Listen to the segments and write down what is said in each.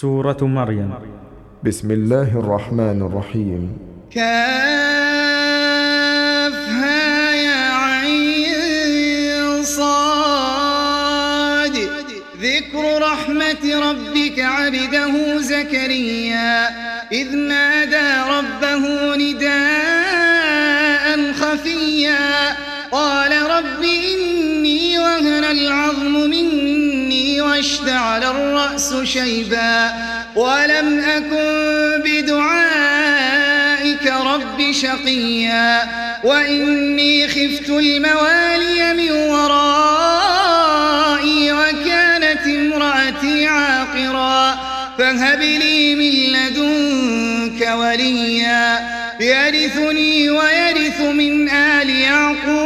سورة مريم. بسم الله الرحمن الرحيم. كافها يا عين صاد. ذكر رحمة ربك عبده زكريا. إذ نادى ربه نداء خفيا. قال واشتعل الرأس شيبا ولم أكن بدعائك رب شقيا وإني خفت الموالي من ورائي وكانت امرأتي عاقرا فهب لي من لدنك وليا يرثني ويرث من آل يعقوب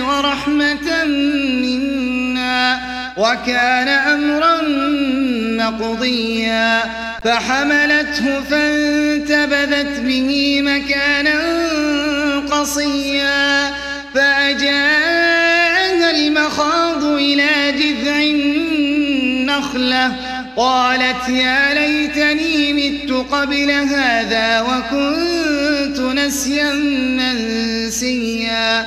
ورحمة منا وكان أمرا مقضيا. فحملته فانتبذت به مكانا قصيا. فأجاءها المخاض إلى جذع النخلة. قالت يا ليتني مت قبل هذا وكنت نسيا منسيا.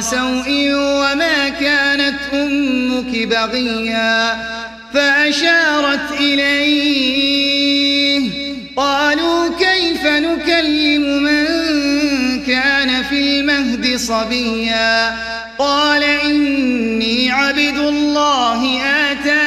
سوء وما كانت أمك بغيا فأشارت إليه. قالوا كيف نكلم من كان في المهد صبيا؟ قال إني عبد الله آتاني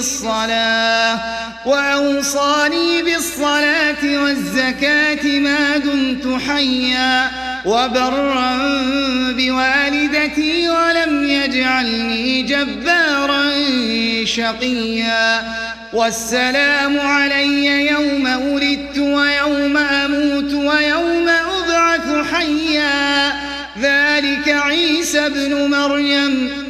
بالصلاة وأوصاني بالصلاة والزكاة ما دمت حيا وبرا بوالدتي ولم يجعلني جبارا شقيا. والسلام علي يوم ولدت ويوم أموت ويوم أبعث حيا. ذلك عيسى ابن مريم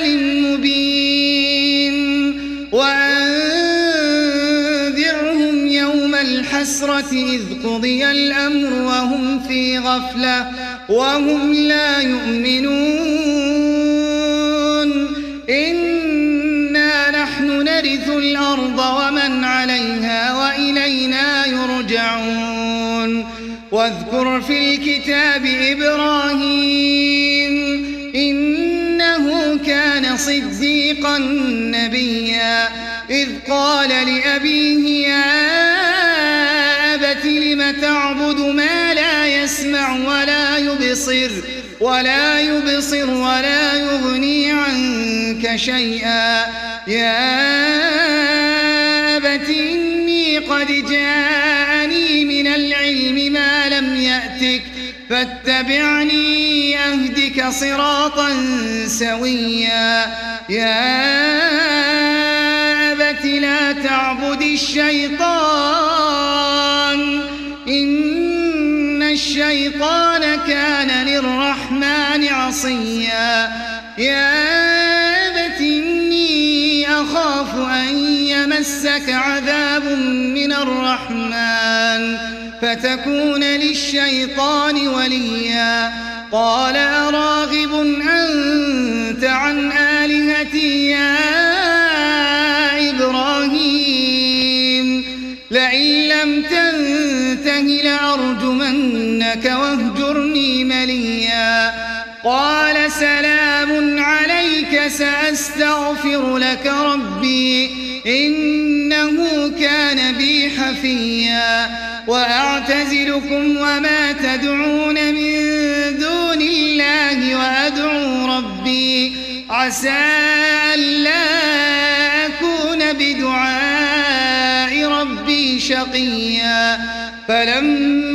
الحسرة إذ قضي الأمر وهم في غفلة وهم لا يؤمنون إنا نحن نرث الأرض ومن عليها وإلينا يرجعون واذكر في الكتاب إبراهيم إنه كان صديقا نبيا إذ قال لأبيه يا تعبد ما لا يسمع ولا يبصر ولا يبصر ولا يغني عنك شيئا. يا أبت إني قد جاءني من العلم ما لم يأتك فاتبعني أهدك صراطا سويا. يا أبت لا تعبد الشيطان الشيطان كان للرحمن عصيا. يا أبت إني أخاف أن يمسك عذاب من الرحمن فتكون للشيطان وليا. قال أراغب أنت عن آلهتي يا إبراهيم لئن لم تنته لأرجمنك واهجرني مليا. قال سلام عليك سأستغفر لك ربي. إنه كان بي حفيا. وأعتزلكم وما تدعون من دون الله وأدعو ربي. عسى ألا أكون بدعاء ربي شقيا. فلما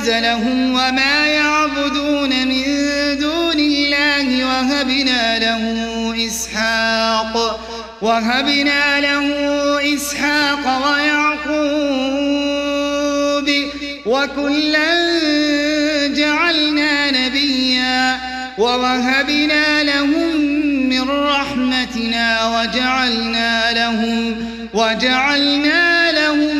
اعتزلهم وما يعبدون من دون الله وهبنا له إسحاق وهبنا له إسحاق ويعقوب وكلا جعلنا نبيا ووهبنا لهم من رحمتنا وجعلنا لهم وجعلنا لهم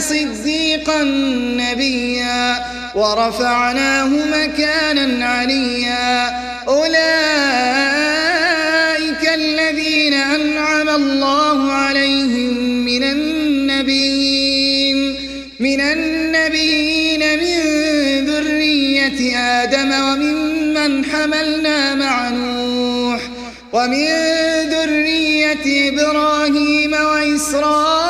صديقا نبيا ورفعناه مكانا عليا. أولئك الذين أنعم الله عليهم من النبيين من النبيين من ذرية آدم وممن حملنا مع نوح ومن ذرية إبراهيم وإسرائيل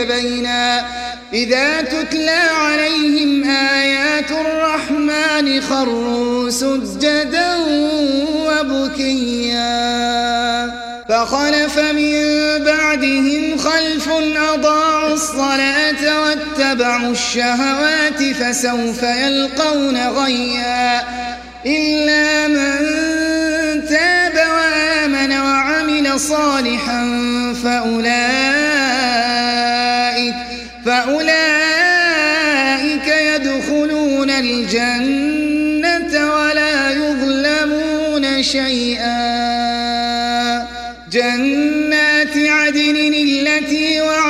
واجتبينا إذا تتلى عليهم آيات الرحمن خروا سجدا وبكيا فخلف من بعدهم خلف أضاعوا الصلاة واتبعوا الشهوات فسوف يلقون غيا إلا من تاب وآمن وعمل صالحا فأولئك فأولئك يدخلون الجنة ولا يظلمون شيئا. جنات عدن التي وعد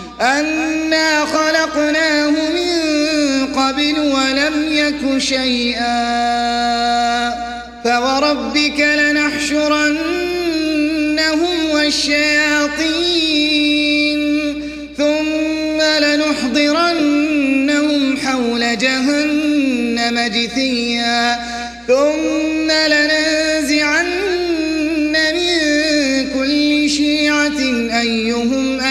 أنا خلقناه من قبل ولم يك شيئا. فوربك لنحشرنهم والشياطين ثم لنحضرنهم حول جهنم جثيا. ثم لننزعن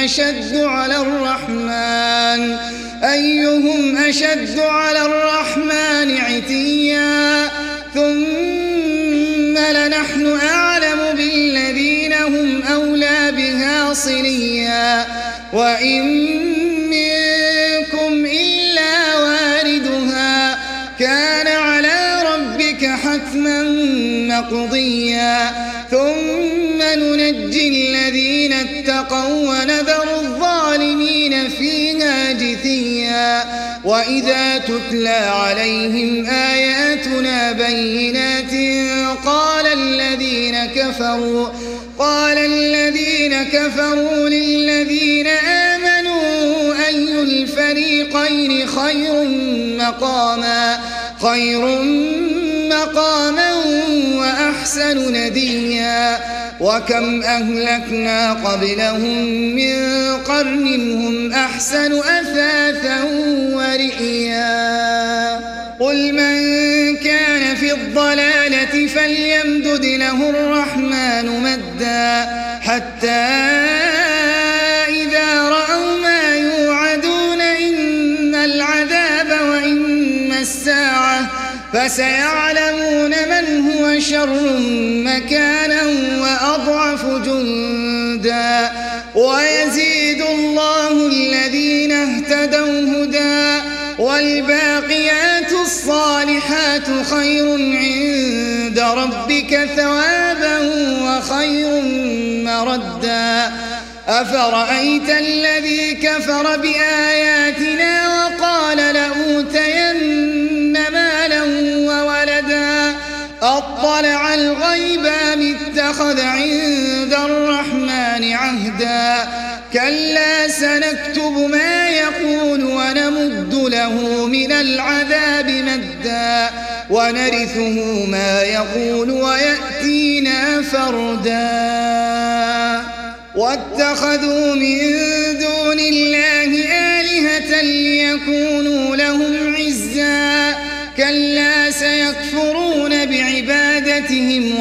أشد على الرحمن؟ أيهم أشد على الرحمن عتيا؟ ثم لنحن أعلم بالذين هم أولى بها صليا. وإن منكم إلا واردها كان على ربك حتما مقضيا. ثم ننجي الذين اتقوا ونذر الظالمين فيها جثيا. وإذا تتلى عليهم آياتنا بينات قال الذين كفروا قال الذين كفروا للذين آمنوا أي الفريقين خير مقاما خير مقاما وأحسن نديا. وكم أهلكنا قبلهم من قرن هم أحسن أثاثا ورئيا. قل من كان في الضلالة فليمدد له الرحمن مدا حتى فسيعلمون من هو شر مكانا وأضعف جندا. ويزيد الله الذين اهتدوا هدى. والباقيات الصالحات خير عند ربك ثوابا وخير مردا. أفرأيت الذي كفر بآياتنا وقال لأوتين اتخذ عند الرحمن عهدا. كلا سنكتب ما يقول ونمد له من العذاب مدا. ونرثه ما يقول ويأتينا فردا. واتخذوا من دون الله آلهة ليكونوا لهم عزا. كلا سيكفرون بعبادتهم ضدا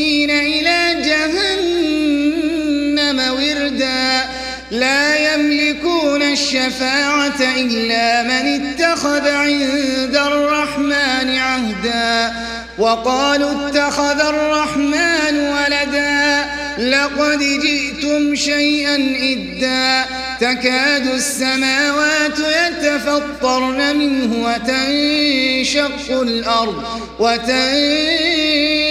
الشفاعة إلا من اتخذ عند الرحمن عهدا. وقالوا اتخذ الرحمن ولدا. لقد جئتم شيئا إدا. تكاد السماوات يتفطرن منه وتنشق الأرض وتنشق